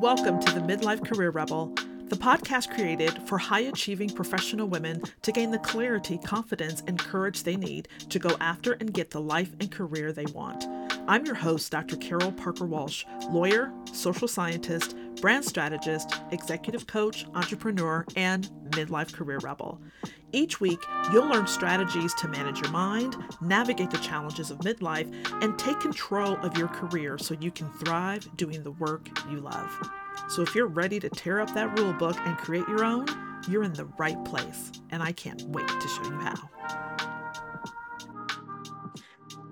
Welcome to the Midlife Career Rebel, the podcast created for high achieving professional women to gain the clarity, confidence, and courage they need to go after and get the life and career they want. I'm your host, Dr. Carol Parker Walsh, lawyer, social scientist, brand strategist, executive coach, entrepreneur, and midlife career rebel. Each week, you'll learn strategies to manage your mind, navigate the challenges of midlife, and take control of your career so you can thrive doing the work you love. So, if you're ready to tear up that rule book and create your own, you're in the right place, and I can't wait to show you how.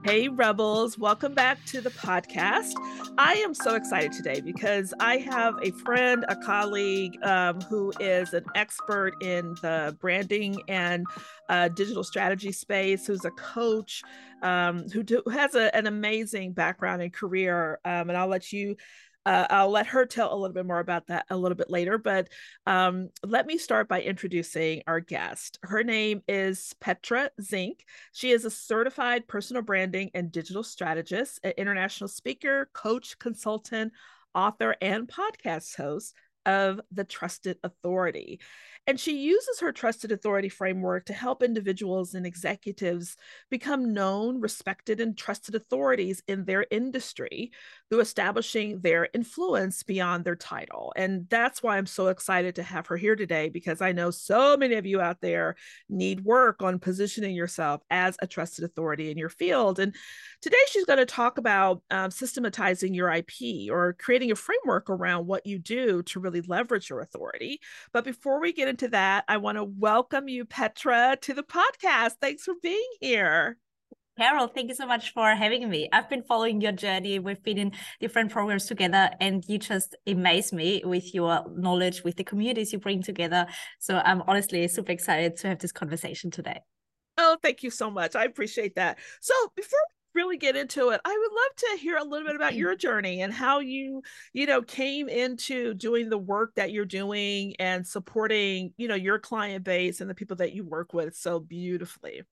Hey, Rebels, welcome back to the podcast. I am so excited today because I have a friend, a colleague um, who is an expert in the branding and uh, digital strategy space, who's a coach, um, who, do, has a, an amazing background and career. Um, and I'll let you uh, I'll let her tell a little bit more about that a little bit later. But um, let me start by introducing our guest. Her name is Petra Zink. She is a certified personal branding and digital strategist, an international speaker, coach, consultant, author, and podcast host of The Trusted Authority. And she uses her trusted authority framework to help individuals and executives become known, respected, and trusted authorities in their industry through establishing their influence beyond their title. And that's why I'm so excited to have her here today because I know so many of you out there need work on positioning yourself as a trusted authority in your field. And today she's going to talk about um, systematizing your IP or creating a framework around what you do to really leverage your authority. But before we get into that, I want to welcome you, Petra, to the podcast. Thanks for being here. Carol, thank you so much for having me. I've been following your journey. We've been in different programs together, and you just amaze me with your knowledge, with the communities you bring together. So I'm honestly super excited to have this conversation today. Oh, thank you so much. I appreciate that. So before we really get into it, I would love to hear a little bit about your journey and how you, you know, came into doing the work that you're doing and supporting, you know, your client base and the people that you work with so beautifully.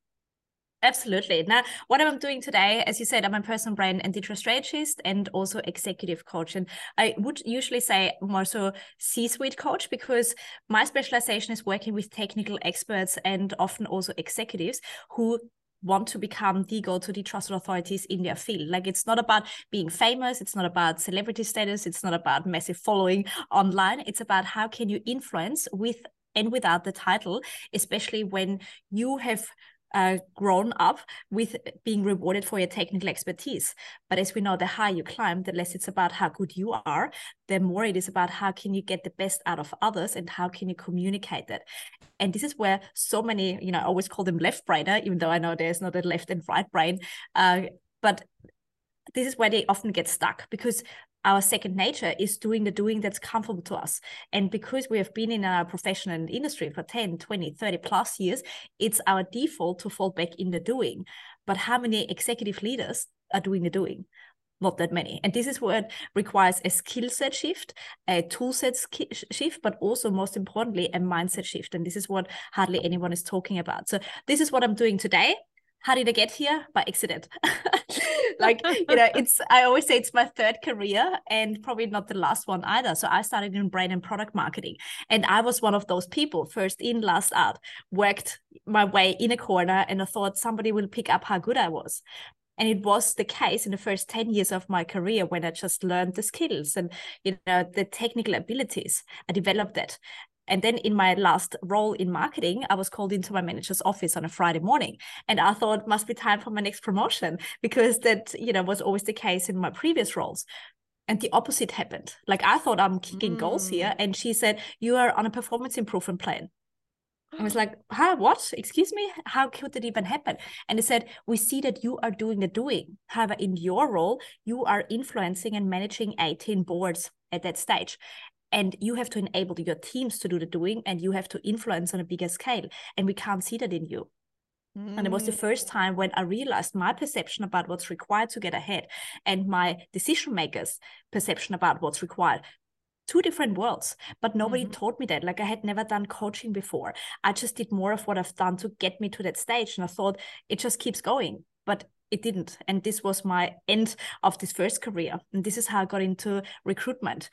Absolutely. Now, what I'm doing today, as you said, I'm a personal brand and digital strategist and also executive coach. And I would usually say more so C suite coach because my specialization is working with technical experts and often also executives who want to become the go to the trusted authorities in their field. Like it's not about being famous, it's not about celebrity status, it's not about massive following online. It's about how can you influence with and without the title, especially when you have uh, grown up with being rewarded for your technical expertise. But as we know, the higher you climb, the less it's about how good you are, the more it is about how can you get the best out of others and how can you communicate that. And this is where so many, you know, I always call them left brainer, even though I know there's not a left and right brain. Uh, but this is where they often get stuck because our second nature is doing the doing that's comfortable to us. And because we have been in our profession and industry for 10, 20, 30 plus years, it's our default to fall back in the doing. But how many executive leaders are doing the doing? Not that many. And this is what requires a skill set shift, a tool set shift, but also, most importantly, a mindset shift. And this is what hardly anyone is talking about. So, this is what I'm doing today how did I get here? By accident. like, you know, it's, I always say it's my third career and probably not the last one either. So I started in brand and product marketing. And I was one of those people, first in, last out, worked my way in a corner and I thought somebody will pick up how good I was. And it was the case in the first 10 years of my career when I just learned the skills and you know the technical abilities. I developed that. And then in my last role in marketing, I was called into my manager's office on a Friday morning. And I thought must be time for my next promotion because that, you know, was always the case in my previous roles. And the opposite happened. Like I thought I'm kicking mm. goals here. Mm. And she said, You are on a performance improvement plan. I was like, huh, what? Excuse me? How could it even happen? And they said, we see that you are doing the doing. However, in your role, you are influencing and managing 18 boards at that stage and you have to enable your teams to do the doing and you have to influence on a bigger scale and we can't see that in you. Mm. and it was the first time when i realized my perception about what's required to get ahead and my decision makers perception about what's required. Two different worlds but nobody mm-hmm. taught me that. Like i had never done coaching before. I just did more of what i've done to get me to that stage and i thought it just keeps going but it didn't. And this was my end of this first career. And this is how i got into recruitment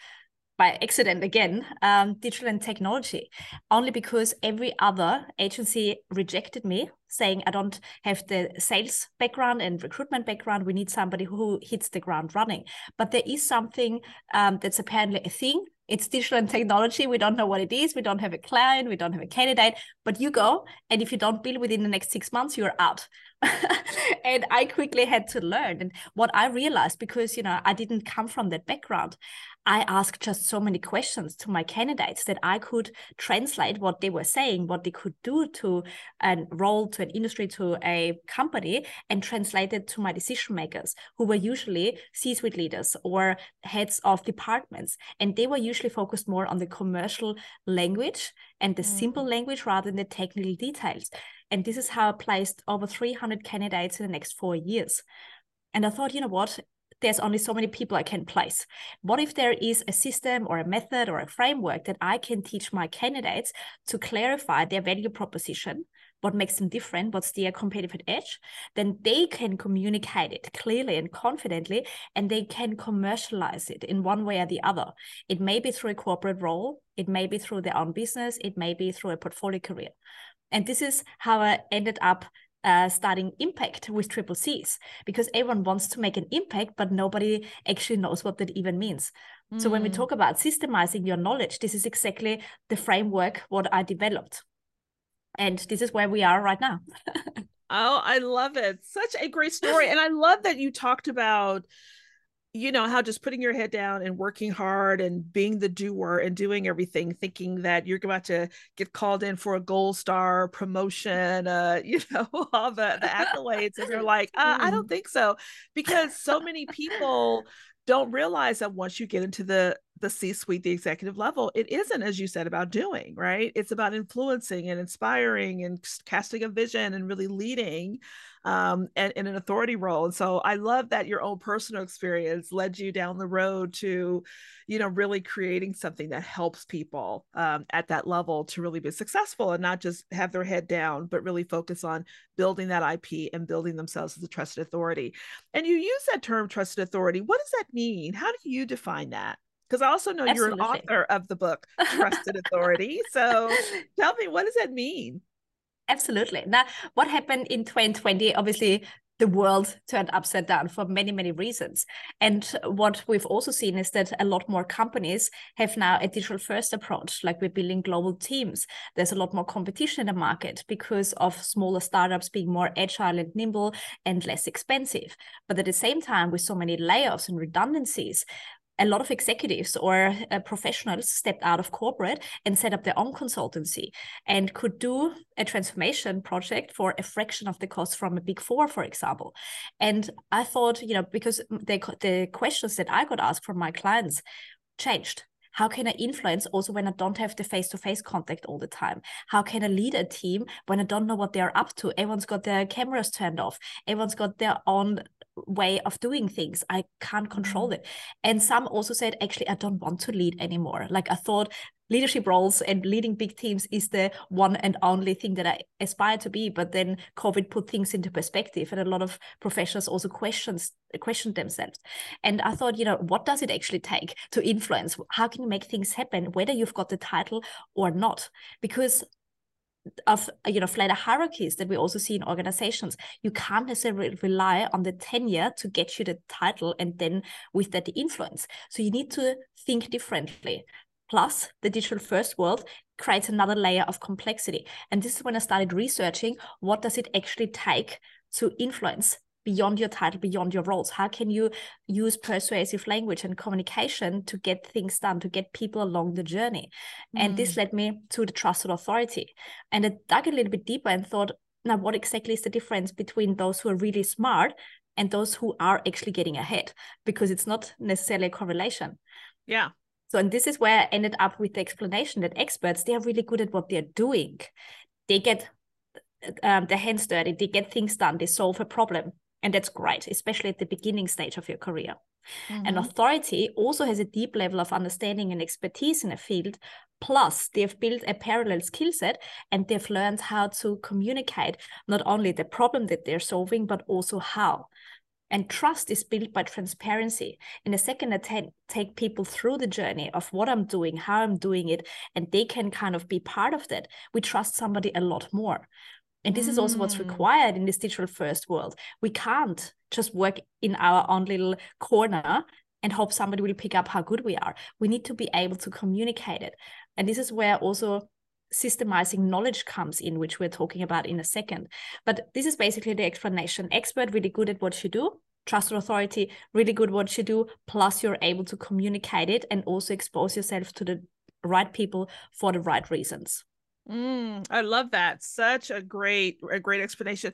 by accident again, um, digital and technology, only because every other agency rejected me, saying I don't have the sales background and recruitment background. We need somebody who hits the ground running. But there is something um, that's apparently a thing it's digital and technology. We don't know what it is. We don't have a client. We don't have a candidate. But you go, and if you don't build within the next six months, you're out. and I quickly had to learn. And what I realized, because you know I didn't come from that background, I asked just so many questions to my candidates that I could translate what they were saying, what they could do to a role, to an industry, to a company, and translate it to my decision makers, who were usually C suite leaders or heads of departments. And they were usually focused more on the commercial language and the mm. simple language rather than the technical details. And this is how I placed over 300 candidates in the next four years. And I thought, you know what? there's only so many people I can place. What if there is a system or a method or a framework that I can teach my candidates to clarify their value proposition, what makes them different, what's their competitive edge, then they can communicate it clearly and confidently, and they can commercialize it in one way or the other. It may be through a corporate role, it may be through their own business, it may be through a portfolio career. And this is how I ended up uh, starting impact with triple C's because everyone wants to make an impact, but nobody actually knows what that even means. Mm. So when we mm. talk about systemizing your knowledge, this is exactly the framework what I developed. And this is where we are right now. oh, I love it. Such a great story. and I love that you talked about you know how just putting your head down and working hard and being the doer and doing everything thinking that you're about to get called in for a gold star promotion uh you know all the, the accolades and you're like uh, i don't mm. think so because so many people don't realize that once you get into the the C suite, the executive level, it isn't, as you said, about doing, right? It's about influencing and inspiring and casting a vision and really leading um, and in an authority role. And so I love that your own personal experience led you down the road to, you know, really creating something that helps people um, at that level to really be successful and not just have their head down, but really focus on building that IP and building themselves as a trusted authority. And you use that term trusted authority. What does that mean? How do you define that? Because I also know Absolutely. you're an author of the book Trusted Authority. So tell me, what does that mean? Absolutely. Now, what happened in 2020? Obviously, the world turned upside down for many, many reasons. And what we've also seen is that a lot more companies have now a digital first approach, like we're building global teams. There's a lot more competition in the market because of smaller startups being more agile and nimble and less expensive. But at the same time, with so many layoffs and redundancies, a lot of executives or uh, professionals stepped out of corporate and set up their own consultancy and could do a transformation project for a fraction of the cost from a big four, for example. And I thought, you know, because the, the questions that I got asked from my clients changed. How can i influence also when i don't have the face-to-face contact all the time? How can i lead a team when i don't know what they're up to? Everyone's got their cameras turned off. Everyone's got their own way of doing things. I can't control mm-hmm. it. And some also said, actually, I don't want to lead anymore. Like I thought leadership roles and leading big teams is the one and only thing that I aspire to be. But then COVID put things into perspective, and a lot of professionals also questions questioned themselves. And I thought, you know, what does it actually take to influence? How can you make things happen, whether you've got the title or not? Because of you know flatter hierarchies that we also see in organizations. You can't necessarily rely on the tenure to get you the title and then with that the influence. So you need to think differently. Plus the digital first world creates another layer of complexity. And this is when i started researching what does it actually take to influence beyond your title, beyond your roles? How can you use persuasive language and communication to get things done, to get people along the journey? Mm. And this mm. led me to the trusted authority. And I dug a little bit deeper and thought, now, what exactly is the difference between those who are really smart and those who are actually getting ahead? Because it's not necessarily a correlation. Yeah. So, and this is where I ended up with the explanation that experts, they are really good at what they're doing. They get um, their hands dirty, they get things done, they solve a problem. And that's great, especially at the beginning stage of your career. Mm-hmm. And authority also has a deep level of understanding and expertise in a field. Plus, they've built a parallel skill set and they've learned how to communicate not only the problem that they're solving, but also how. And trust is built by transparency. In the second, I t- take people through the journey of what I'm doing, how I'm doing it, and they can kind of be part of that. We trust somebody a lot more. And this mm. is also what's mm. required in this digital first world. We can't just work in our own little corner and hope somebody will pick up how good we are. We need to be able to communicate it. And this is where also systemizing knowledge comes in, which we're talking about in a second. But this is basically the explanation. Expert, really good at what you do. Trusted authority, really good what you do. Plus, you're able to communicate it and also expose yourself to the right people for the right reasons. Mm, I love that. Such a great, a great explanation.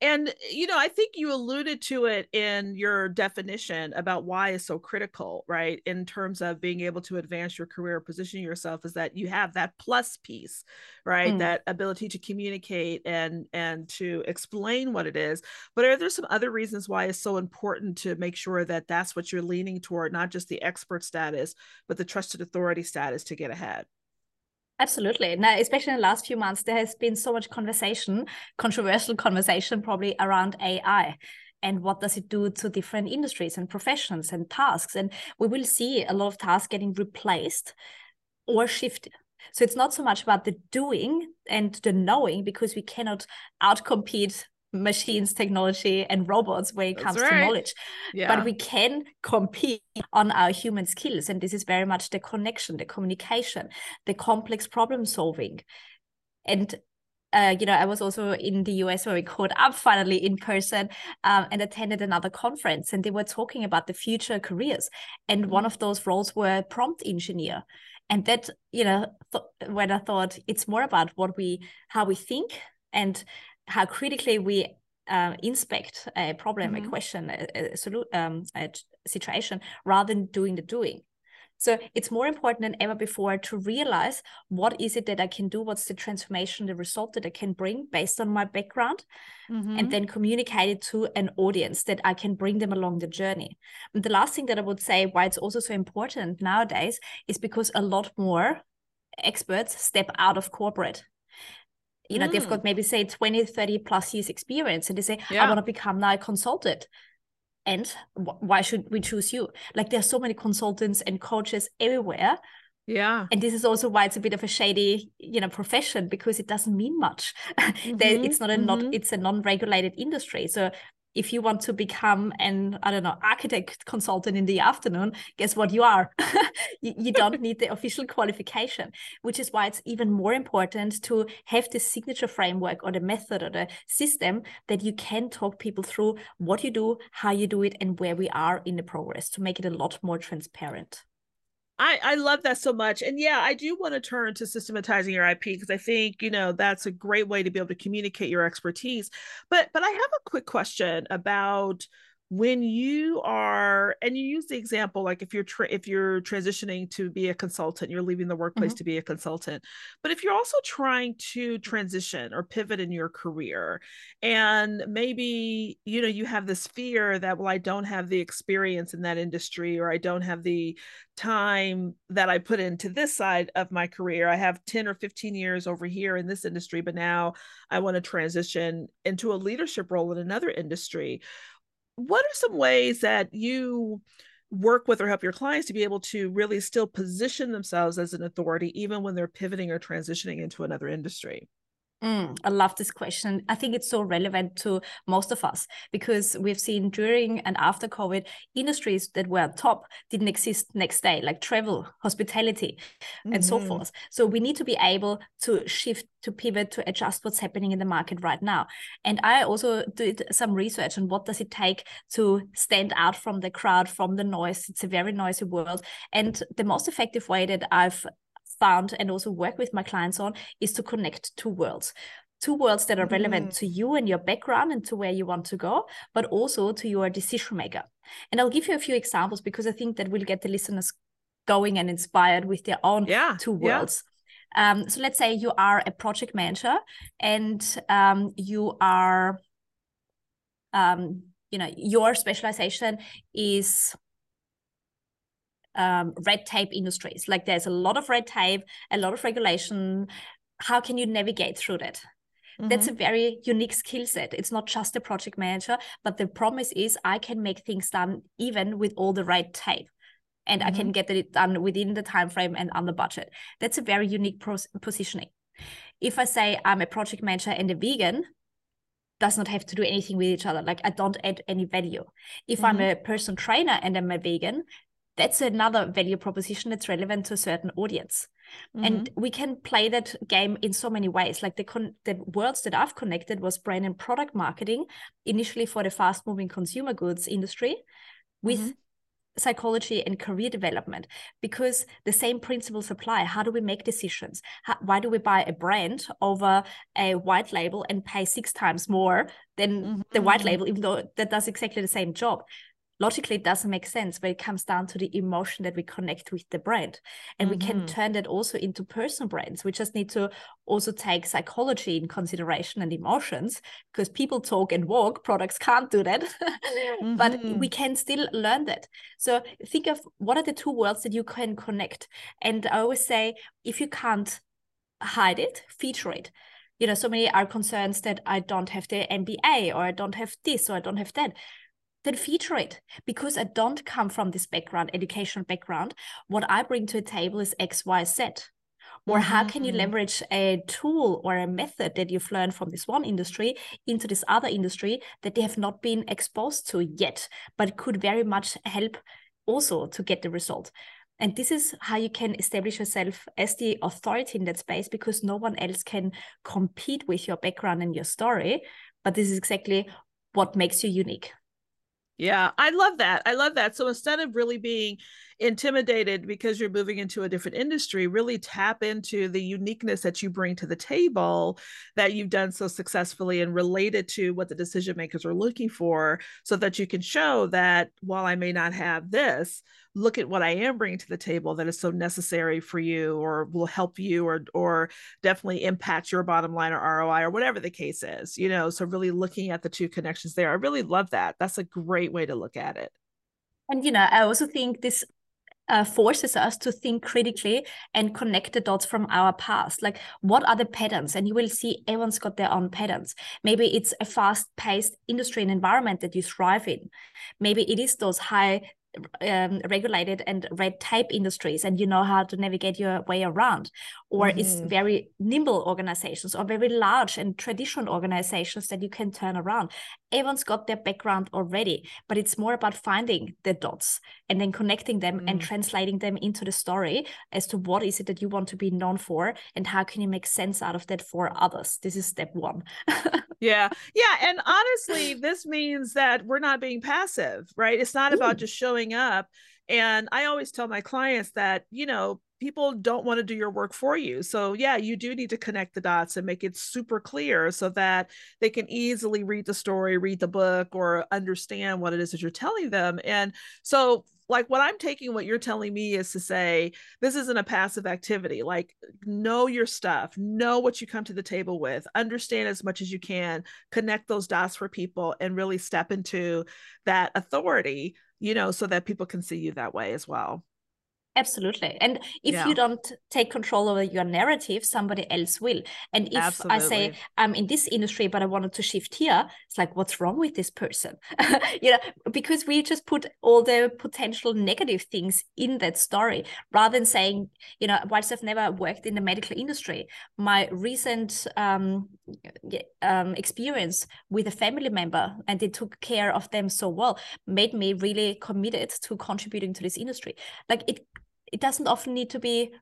And, you know, I think you alluded to it in your definition about why it's so critical, right? In terms of being able to advance your career, position yourself is that you have that plus piece, right? Mm. That ability to communicate and, and to explain what it is. But are there some other reasons why it's so important to make sure that that's what you're leaning toward, not just the expert status, but the trusted authority status to get ahead? Absolutely. Now, especially in the last few months, there has been so much conversation, controversial conversation probably around AI and what does it do to different industries and professions and tasks. And we will see a lot of tasks getting replaced or shifted. So it's not so much about the doing and the knowing because we cannot outcompete machines, technology, and robots when it That's comes right. to knowledge. Yeah. But we can compete on our human skills. And this is very much the connection, the communication, the complex problem solving. And uh, you know, I was also in the US where we caught up finally in person um, and attended another conference, and they were talking about the future careers. And one mm-hmm. of those roles were prompt engineer. And that, you know, th- when I thought it's more about what we, how we think and how critically we uh, inspect a problem, mm-hmm. a question, a, a, solu- um, a situation, rather than doing the doing. So it's more important than ever before to realize what is it that I can do, what's the transformation, the result that I can bring based on my background, mm-hmm. and then communicate it to an audience that I can bring them along the journey. And the last thing that I would say why it's also so important nowadays is because a lot more experts step out of corporate you know mm. they've got maybe say 20 30 plus years experience and they say yeah. i want to become now a consultant and why should we choose you like there's so many consultants and coaches everywhere yeah and this is also why it's a bit of a shady you know profession because it doesn't mean much mm-hmm. it's not a mm-hmm. not it's a non-regulated industry so if you want to become an i don't know architect consultant in the afternoon guess what you are? You, you don't need the official qualification which is why it's even more important to have the signature framework or the method or the system that you can talk people through what you do how you do it and where we are in the progress to make it a lot more transparent I, I love that so much. And yeah, I do want to turn to systematizing your IP because I think, you know, that's a great way to be able to communicate your expertise. But but I have a quick question about when you are and you use the example like if you're tra- if you're transitioning to be a consultant you're leaving the workplace mm-hmm. to be a consultant but if you're also trying to transition or pivot in your career and maybe you know you have this fear that well I don't have the experience in that industry or I don't have the time that I put into this side of my career I have 10 or 15 years over here in this industry but now I want to transition into a leadership role in another industry what are some ways that you work with or help your clients to be able to really still position themselves as an authority even when they're pivoting or transitioning into another industry Mm, I love this question. I think it's so relevant to most of us because we've seen during and after COVID, industries that were top didn't exist next day, like travel, hospitality, mm-hmm. and so mm-hmm. forth. So we need to be able to shift, to pivot, to adjust what's happening in the market right now. And I also did some research on what does it take to stand out from the crowd, from the noise. It's a very noisy world. And the most effective way that I've found and also work with my clients on is to connect two worlds two worlds that are relevant mm. to you and your background and to where you want to go, but also to your decision maker. And I'll give you a few examples because I think that will get the listeners going and inspired with their own yeah, two worlds. Yeah. Um, so let's say you are a project manager and um, you are, um, you know, your specialization is um, red tape industries. Like there's a lot of red tape, a lot of regulation. How can you navigate through that? Mm-hmm. That's a very unique skill set. It's not just a project manager, but the promise is I can make things done even with all the red tape and mm-hmm. I can mm-hmm. get it done within the time frame and on the budget. That's a very unique pros- positioning. If I say I'm a project manager and a vegan, does not have to do anything with each other. Like I don't add any value. If mm-hmm. I'm a person trainer and I'm a vegan, that's another value proposition that's relevant to a certain audience. Mm-hmm. And we can play that game in so many ways. Like the con- the words that I've connected was brand and product marketing, initially for the fast moving consumer goods industry, with mm-hmm psychology and career development because the same principles apply how do we make decisions how, why do we buy a brand over a white label and pay six times more than mm-hmm. the white label even though that does exactly the same job logically it doesn't make sense but it comes down to the emotion that we connect with the brand and mm-hmm. we can mm-hmm. turn that also into personal brands we just need to also take psychology in consideration and emotions because people talk and walk products can't do that mm-hmm. but we mm-hmm. can still learn that so think of what are the two worlds that you can connect and i always say if you can't hide it feature it you know so many are concerns that i don't have the mba or i don't have this or i don't have that then feature it because I don't come from this background, educational background. What I bring to a table is X, Y, Z. Or how can you mm-hmm. leverage a tool or a method that you've learned from this one industry into this other industry that they have not been exposed to yet, but could very much help also to get the result. And this is how you can establish yourself as the authority in that space because no one else can compete with your background and your story. But this is exactly what makes you unique. Yeah, I love that. I love that. So instead of really being intimidated because you're moving into a different industry, really tap into the uniqueness that you bring to the table that you've done so successfully and related to what the decision makers are looking for so that you can show that while I may not have this, look at what I am bringing to the table that is so necessary for you or will help you or or definitely impact your bottom line or ROI or whatever the case is. You know, so really looking at the two connections there. I really love that. That's a great way to look at it. And you know, I also think this uh, forces us to think critically and connect the dots from our past. Like, what are the patterns? And you will see everyone's got their own patterns. Maybe it's a fast paced industry and environment that you thrive in. Maybe it is those high um, regulated and red tape industries and you know how to navigate your way around or mm-hmm. it's very nimble organizations or very large and traditional organizations that you can turn around everyone's got their background already but it's more about finding the dots and then connecting them mm. and translating them into the story as to what is it that you want to be known for and how can you make sense out of that for others. This is step one. Yeah. Yeah. And honestly this means that we're not being passive right? It's not Ooh. about just showing up. And i always tell my clients that you know people don't want to do your work for you. So, yeah, you do need to connect the dots and make it super clear so that they can easily read the story, read the book, or understand what it is that you're telling them. And so, like what I'm taking, what you're telling me is to say, this isn't a passive activity. Like, know your stuff, know what you come to the table with, understand as much as you can, connect those dots for people, and really step into that authority, you know, so that people can see you that way as well. Absolutely. And if yeah. you don't take control over your narrative, somebody else will. And if Absolutely. I say I'm in this industry, but I wanted to shift here, it's like, what's wrong with this person? you know, because we just put all the potential negative things in that story rather than saying, you know, whilst I've never worked in the medical industry, my recent um, um, experience with a family member and they took care of them so well made me really committed to contributing to this industry. Like it it doesn't often need to be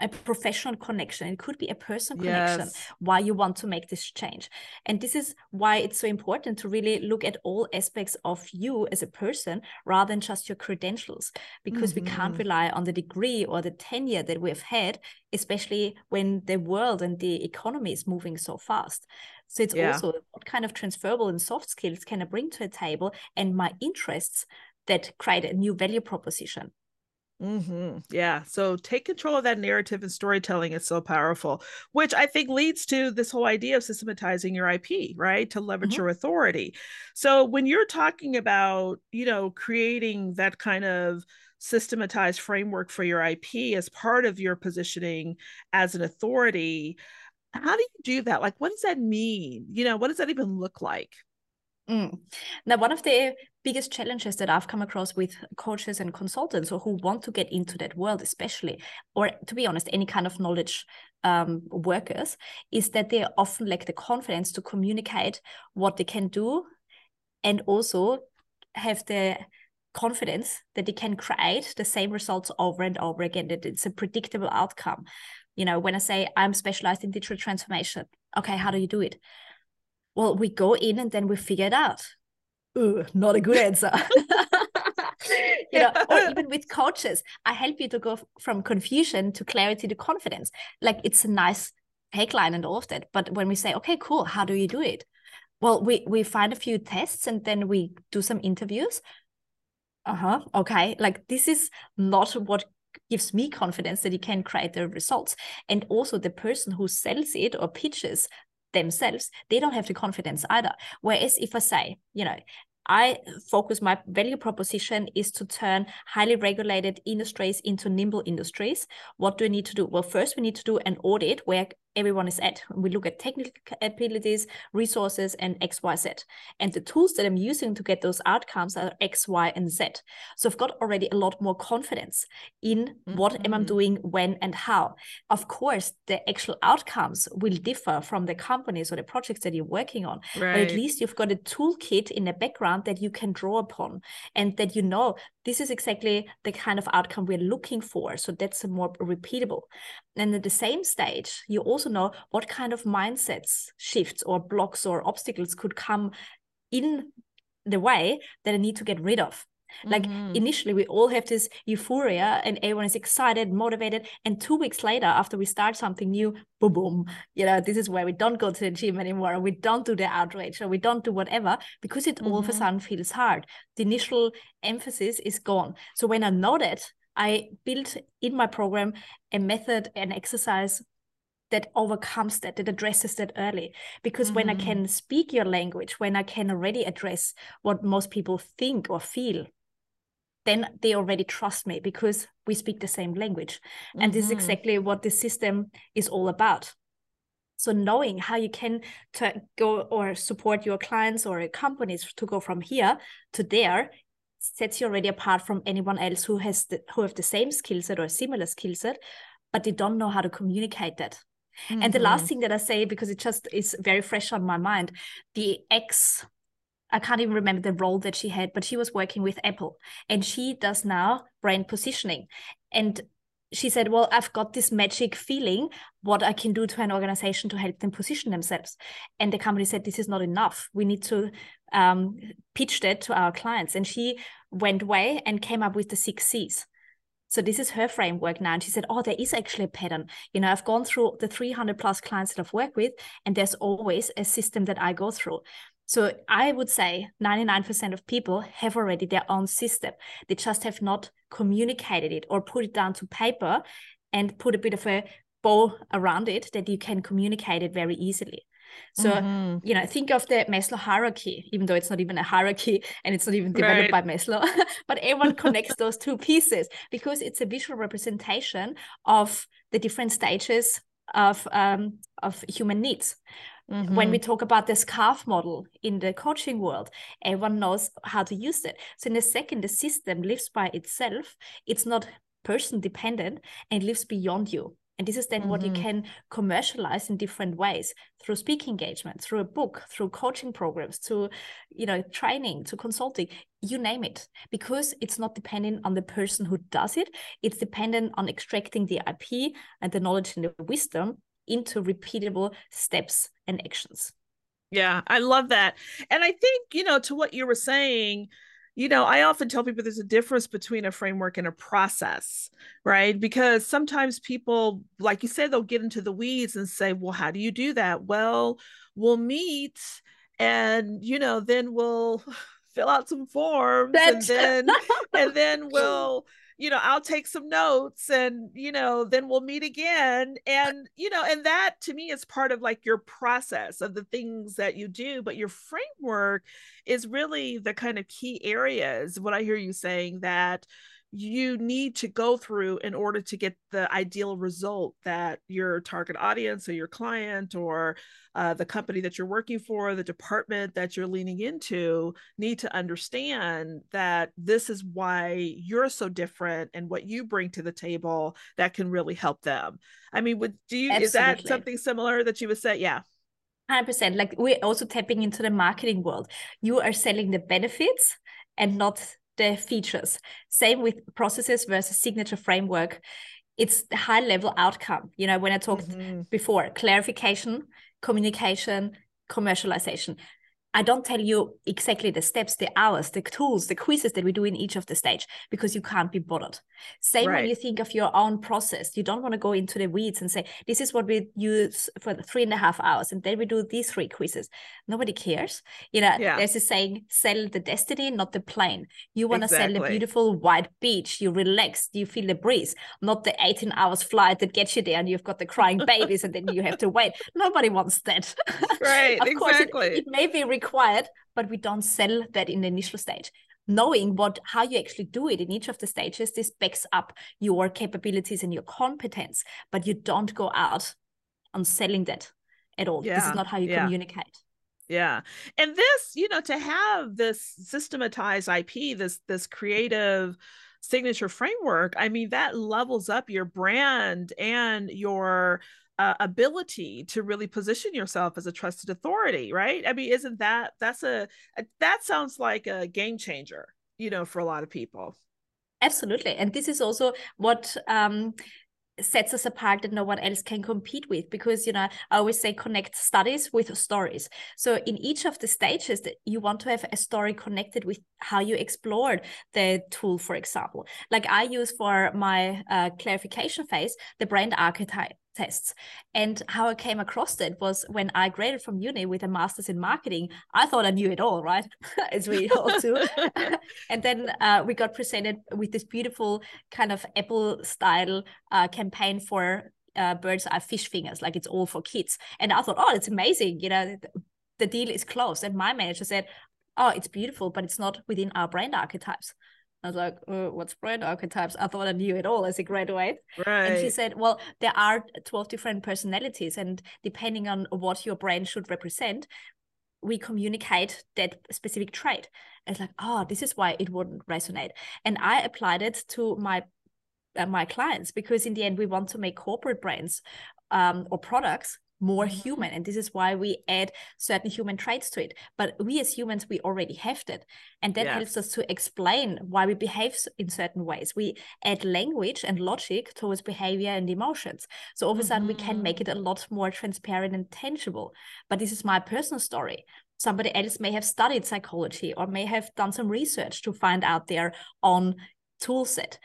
a professional connection it could be a personal yes. connection why you want to make this change and this is why it's so important to really look at all aspects of you as a person rather than just your credentials because mm-hmm. we can't mm-hmm. rely on the degree or the tenure that we've had especially when the world and the economy is moving so fast so it's yeah. also what kind of transferable and soft skills can i bring to a table and my interests that create a new value proposition Mm-hmm. Yeah. So take control of that narrative and storytelling is so powerful, which I think leads to this whole idea of systematizing your IP, right? To leverage mm-hmm. your authority. So when you're talking about, you know, creating that kind of systematized framework for your IP as part of your positioning as an authority, how do you do that like what does that mean you know what does that even look like Mm. Now, one of the biggest challenges that I've come across with coaches and consultants or who want to get into that world, especially, or to be honest, any kind of knowledge um, workers, is that they often lack the confidence to communicate what they can do and also have the confidence that they can create the same results over and over again, that it's a predictable outcome. You know, when I say I'm specialized in digital transformation, okay, how do you do it? Well, we go in and then we figure it out. Ooh, not a good answer. you know, or even with coaches, I help you to go from confusion to clarity to confidence. Like it's a nice headline and all of that. But when we say, okay, cool, how do you do it? Well, we we find a few tests and then we do some interviews. Uh-huh. Okay. Like this is not what gives me confidence that you can create the results. And also the person who sells it or pitches themselves, they don't have the confidence either. Whereas if I say, you know, I focus my value proposition is to turn highly regulated industries into nimble industries. What do we need to do? Well, first we need to do an audit where everyone is at. We look at technical abilities, resources, and X, Y, Z. And the tools that I'm using to get those outcomes are X, Y, and Z. So I've got already a lot more confidence in mm-hmm. what am I mm-hmm. doing, when, and how. Of course, the actual outcomes will differ from the companies or the projects that you're working on. Right. But at least you've got a toolkit in the background that you can draw upon and that you know this is exactly the kind of outcome we're looking for. So that's more repeatable. And at the same stage, you also know what kind of mindsets shifts or blocks or obstacles could come in the way that I need to get rid of. Like mm-hmm. initially, we all have this euphoria and everyone is excited, motivated. And two weeks later, after we start something new, boom, boom, you know, this is where we don't go to the gym anymore, we don't do the outrage, or we don't do whatever because it mm-hmm. all of a mm-hmm. sudden feels hard. The initial emphasis is gone. So when I know that, I built in my program a method, an exercise that overcomes that, that addresses that early. Because mm-hmm. when I mm-hmm. can speak your language, when I can already address what most people think or feel, then they already trust me because we speak the same language. Mm-hmm. And this is mm-hmm. exactly what this system is all about. So knowing how you can to go or support your clients or companies to go from here to there sets you already apart from anyone else who has the, who have the same skill set or similar skill set, but they don't know how to communicate that. Mm-hmm. And the last mm-hmm. thing that I say, because it just is very fresh on my mind, the ex I can't even remember the role that she had, but she was working with Apple and she does now brand positioning. And she said, Well, I've got this magic feeling what I can do to an organization to help them position themselves. And the company said, This is not enough. We need to um, pitch that to our clients. And she went away and came up with the six C's. So this is her framework now. And she said, Oh, there is actually a pattern. You know, I've gone through the 300 plus clients that I've worked with, and there's always a system that I go through. So I would say 99% of people have already their own system. They just have not communicated it or put it down to paper and put a bit of a bow around it that you can communicate it very easily. So, mm-hmm. you know, think of the Maslow hierarchy, even though it's not even a hierarchy and it's not even developed right. by Maslow, but everyone connects those two pieces because it's a visual representation of the different stages of um, of human needs. Mm-hmm. When we mm-hmm. talk about the SCARF model in the coaching world, everyone knows how to use it. So in a second the system lives by itself, it's not person dependent and lives beyond you. And this is then mm-hmm. what you mm-hmm. can commercialize in different ways through speaking engagement, through a book, through coaching programs, to you know, training, to consulting, you name it. Because it's not dependent on the person who does it, it's dependent on extracting the IP and the knowledge and the wisdom into repeatable steps and actions. Yeah, I love that. And I think, you know, to what you were saying, you know, I often tell people there's a difference between a framework and a process, right? Because sometimes people, like you said, they'll get into the weeds and say, well, how do you do that? Well, we'll meet and, you know, then we'll fill out some forms That's... and then and then we'll you know i'll take some notes and you know then we'll meet again and you know and that to me is part of like your process of the things that you do but your framework is really the kind of key areas what i hear you saying that you need to go through in order to get the ideal result that your target audience or your client or uh, the company that you're working for, the department that you're leaning into need to understand that this is why you're so different and what you bring to the table that can really help them. I mean, would do you Absolutely. is that something similar that you would say? Yeah. 100% like we're also tapping into the marketing world you are selling the benefits and not the features. Same with processes versus signature framework. It's the high level outcome. You know, when I talked mm-hmm. before, clarification, communication, commercialization. I don't tell you exactly the steps, the hours, the tools, the quizzes that we do in each of the stage because you can't be bothered. Same right. when you think of your own process. You don't want to go into the weeds and say, this is what we use for three and a half hours. And then we do these three quizzes. Nobody cares. You know, yeah. there's a saying, sell the destiny, not the plane. You want to exactly. sell the beautiful white beach. You relax, you feel the breeze, not the 18 hours flight that gets you there and you've got the crying babies and then you have to wait. Nobody wants that. Right. of exactly. course, it, it may be required, but we don't sell that in the initial stage. Knowing what how you actually do it in each of the stages, this backs up your capabilities and your competence, but you don't go out on selling that at all. Yeah. This is not how you yeah. communicate. Yeah. And this, you know, to have this systematized IP, this this creative signature framework, I mean, that levels up your brand and your uh, ability to really position yourself as a trusted authority right? I mean isn't that that's a, a that sounds like a game changer you know for a lot of people. Absolutely and this is also what um sets us apart that no one else can compete with because you know i always say connect studies with stories. So in each of the stages that you want to have a story connected with how you explored the tool for example. Like i use for my uh, clarification phase the brand archetype tests. And how I came across it was when I graduated from uni with a master's in marketing. I thought I knew it all, right? As we all do. and then uh, we got presented with this beautiful kind of Apple style uh, campaign for uh, Birds Eye fish fingers, like it's all for kids. And I thought, oh, it's amazing. You know, the deal is closed. And my manager said, oh, it's beautiful, but it's not within our brand archetypes. I was like, oh, what's brand archetypes? I thought I knew it all as a graduate. Right. And she said, well, there are 12 different personalities. And depending on what your brand should represent, we communicate that specific trait. It's like, oh, this is why it wouldn't resonate. And I applied it to my uh, my clients because in the end we want to make corporate brands um, or products more mm-hmm. human and this is why we add certain human traits to it but we as humans we already have that and that yes. helps us to explain why we behave in certain ways we add language and logic towards behavior and emotions so all of a sudden mm-hmm. we can make mm-hmm. it a lot more transparent and tangible but this is my personal story somebody else may have studied psychology or may have done some research to find out their own tool set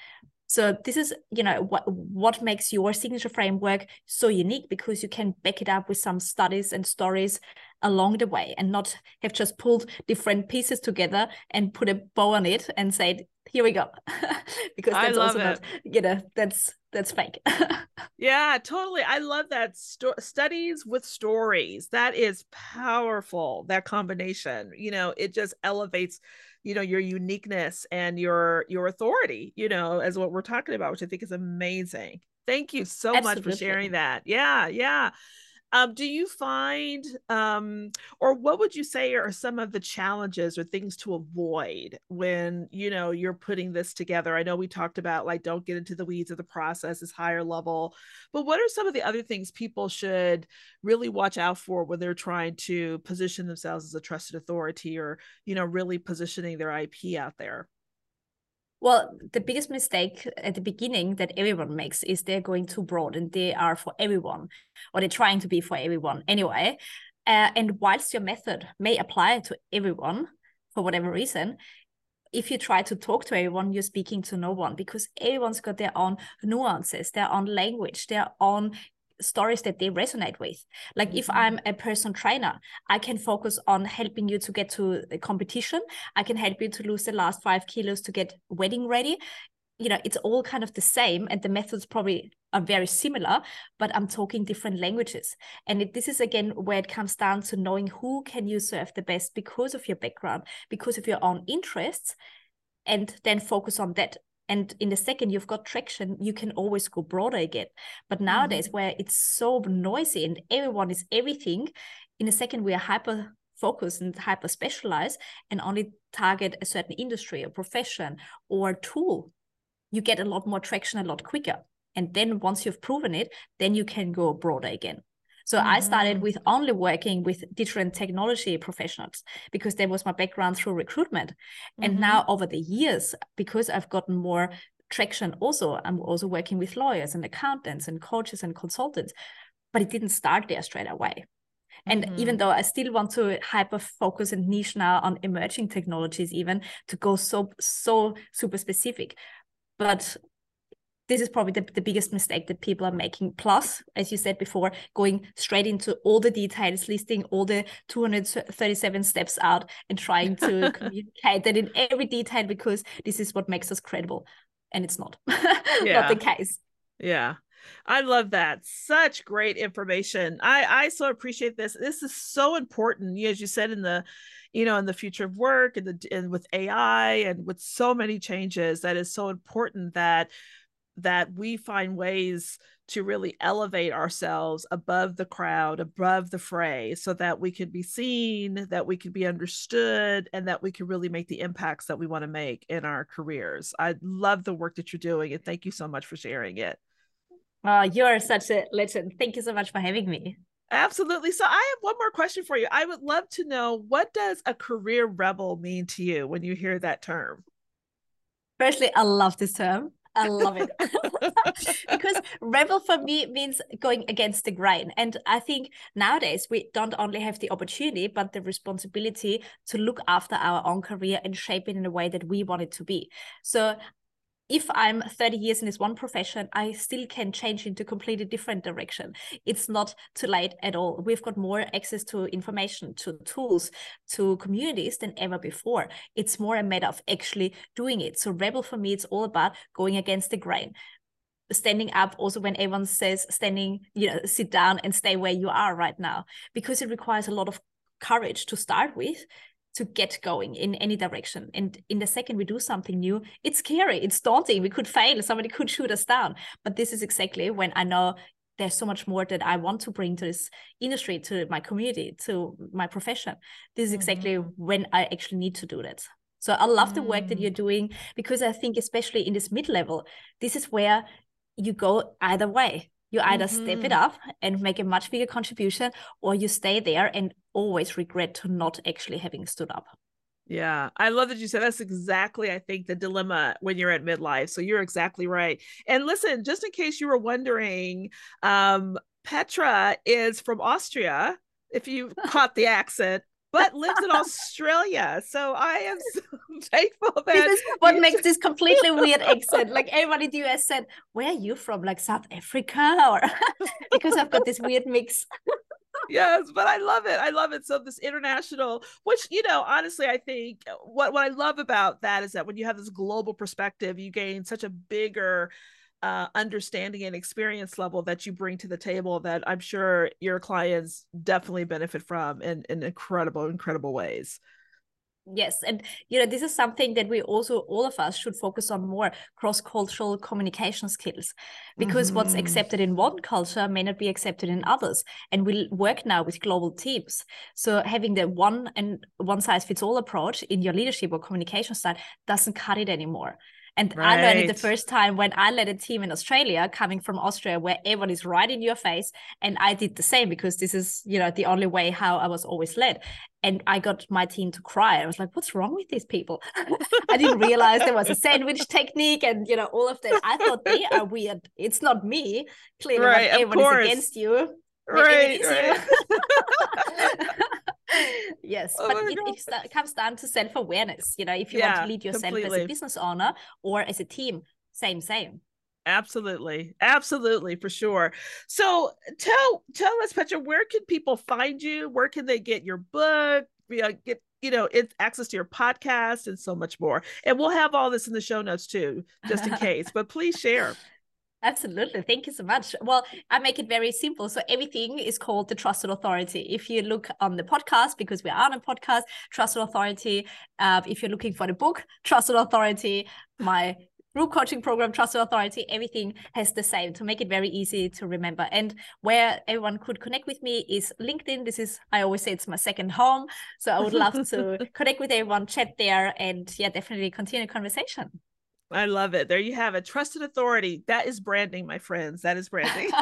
so this is, you know, what what makes your signature framework so unique because you can back it up with some studies and stories along the way and not have just pulled different pieces together and put a bow on it and said, here we go. because that's also it. not, you know, that's that's fake. yeah, totally. I love that Sto- studies with stories. That is powerful. That combination, you know, it just elevates you know your uniqueness and your your authority you know as what we're talking about which i think is amazing. Thank you so Absolutely. much for sharing that. Yeah yeah um, do you find, um, or what would you say are some of the challenges or things to avoid when you know you're putting this together? I know we talked about like don't get into the weeds of the process is higher level, but what are some of the other things people should really watch out for when they're trying to position themselves as a trusted authority or you know really positioning their IP out there? Well, the biggest mistake at the beginning that everyone makes is they're going too broad and they are for everyone, or they're trying to be for everyone anyway. Uh, and whilst your method may apply to everyone for whatever reason, if you try to talk to everyone, you're speaking to no one because everyone's got their own nuances, their own language, their own stories that they resonate with. Like mm-hmm. if I'm a person trainer, I can focus on helping you to get to the competition. I can help you to lose the last five kilos to get wedding ready. You know, it's all kind of the same, and the methods probably are very similar, but I'm talking different languages. And it, this is again where it comes down to knowing who can you serve the best because of your background, because of your own interests, and then focus on that and in the second you've got traction you can always go broader again. But nowadays mm-hmm. where it's so noisy and everyone is everything in a second we are hyper focused and hyper specialized and only target a certain industry or profession or tool you get a lot more traction a lot quicker. And then once you've proven it then you can go broader again so mm-hmm. I started mm-hmm. with only working with different technology professionals because that was my background through recruitment. Mm-hmm. And now over the years, because I've gotten more traction also, I'm also working with lawyers and accountants and coaches and consultants. But it didn't start there straight away. And mm-hmm. even though I still want to hyper focus and niche now on emerging technologies, even to go so so super specific, but this is probably the, the biggest mistake that people are making. Plus, as you said before, going straight into all the details, listing all the 237 steps out and trying to communicate that in every detail because this is what makes us credible. And it's not, yeah. not the case. Yeah. I love that. Such great information. I I so appreciate this. This is so important. As you said in the, you know, in the future of work and the and with AI and with so many changes, that is so important that that we find ways to really elevate ourselves above the crowd, above the fray, so that we can be seen, that we can be understood, and that we can really make the impacts that we want to make in our careers. I love the work that you're doing, and thank you so much for sharing it. Oh, you're such a legend. Thank you so much for having me. Absolutely. So I have one more question for you. I would love to know what does a career rebel mean to you when you hear that term? Firstly, I love this term. I love it. because rebel for me means going against the grain. And I think nowadays we don't only have the opportunity, but the responsibility to look after our own career and shape it in a way that we want it to be. So if I'm 30 years in this one profession, I still can change into completely different direction. It's not too late at all. We've got more access to information, to tools, to communities than ever before. It's more a matter of actually doing it. So Rebel for me, it's all about going against the grain standing up also when everyone says standing you know sit down and stay where you are right now because it requires a lot of courage to start with to get going in any direction. And in the second we do something new, it's scary, it's daunting. We could fail, somebody could shoot us down. But this is exactly when I know there's so much more that I want to bring to this industry, to my community, to my profession. This is exactly mm-hmm. when I actually need to do that. So I love mm. the work that you're mm. doing because I think, especially in this mid level, this is where you go either way. You either mm-hmm. step it mm-hmm. up and make a much bigger contribution, or you stay there and always regret to not actually having stood up. Yeah, I love that you said that's exactly, I think, the dilemma when you're at midlife. So you're exactly right. And listen, just in case you were wondering, um, Petra is from Austria. If you caught the accent, but lives in Australia. So I am so thankful that this is what makes this completely weird accent. Like everybody in the US said, Where are you from? Like South Africa? Or because I've got this weird mix. Yes, but I love it. I love it. So this international, which you know, honestly, I think what what I love about that is that when you have this global perspective, you gain such a bigger uh, understanding and experience level that you bring to the table that I'm sure your clients definitely benefit from in, in incredible, incredible ways. Yes. And, you know, this is something that we also, all of us should focus on more cross cultural communication skills because mm-hmm. what's accepted in one culture may not be accepted in others. And we work now with global teams. So having the one and one size fits all approach in your leadership or communication style doesn't cut it anymore. And right. I learned it the first time when I led a team in Australia, coming from Austria, where everyone is right in your face. And I did the same because this is, you know, the only way how I was always led. And I got my team to cry. I was like, what's wrong with these people? I didn't realize there was a sandwich technique and, you know, all of that. I thought they are weird. It's not me. Clearly, right, everyone is against you. Right, right. yes oh but it, it, comes down to self-awareness you know if you yeah, want to lead yourself completely. as a business owner or as a team same same. Absolutely absolutely for sure. So tell tell us petra where can people find you? Where can they get your book? Get you know it's access to your podcast and so much more. And we'll have all this in the show notes too just in case but please share Absolutely. Thank you so much. Well, I make it very simple. So everything is called the Trusted Authority. If you look on the podcast, because we are on a podcast, Trusted Authority. Uh, if you're looking for the book, Trusted Authority, my group coaching program, Trusted Authority, everything has the same to make it very easy to remember. And where everyone could connect with me is LinkedIn. This is, I always say it's my second home. So I would love to connect with everyone, chat there, and yeah, definitely continue conversation. I love it. There you have it. Trusted authority. That is branding, my friends. That is branding.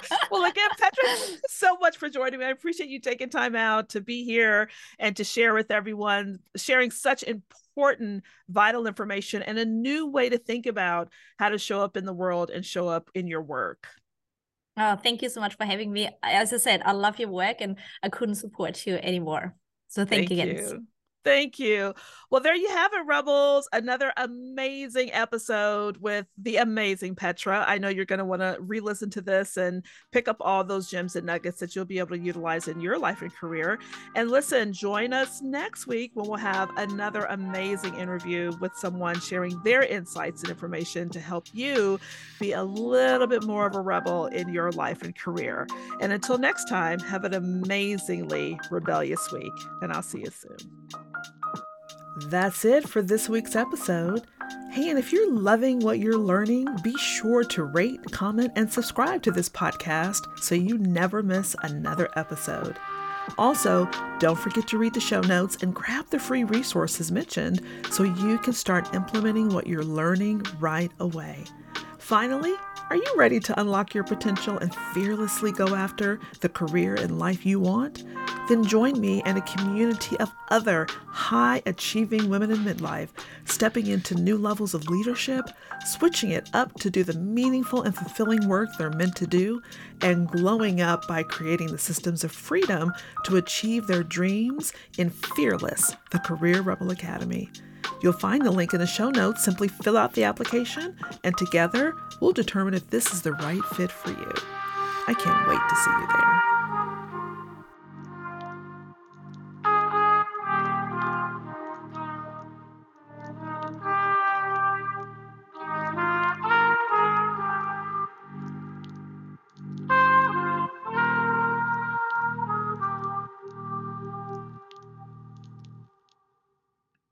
well, again, Petra, so much for joining me. I appreciate you taking time out to be here and to share with everyone, sharing such important, vital information and a new way to think about how to show up in the world and show up in your work. Oh, thank you so much for having me. As I said, I love your work and I couldn't support you anymore. So thank, thank you again. You. Thank you. Well, there you have it, Rebels. Another amazing episode with the amazing Petra. I know you're going to want to re listen to this and pick up all those gems and nuggets that you'll be able to utilize in your life and career. And listen, join us next week when we'll have another amazing interview with someone sharing their insights and information to help you be a little bit more of a rebel in your life and career. And until next time, have an amazingly rebellious week. And I'll see you soon. That's it for this week's episode. Hey, and if you're loving what you're learning, be sure to rate, comment, and subscribe to this podcast so you never miss another episode. Also, don't forget to read the show notes and grab the free resources mentioned so you can start implementing what you're learning right away. Finally, are you ready to unlock your potential and fearlessly go after the career and life you want? Then join me and a community of other high achieving women in midlife, stepping into new levels of leadership, switching it up to do the meaningful and fulfilling work they're meant to do, and glowing up by creating the systems of freedom to achieve their dreams in Fearless, the Career Rebel Academy. You'll find the link in the show notes. Simply fill out the application, and together we'll determine if this is the right fit for you. I can't wait to see you there.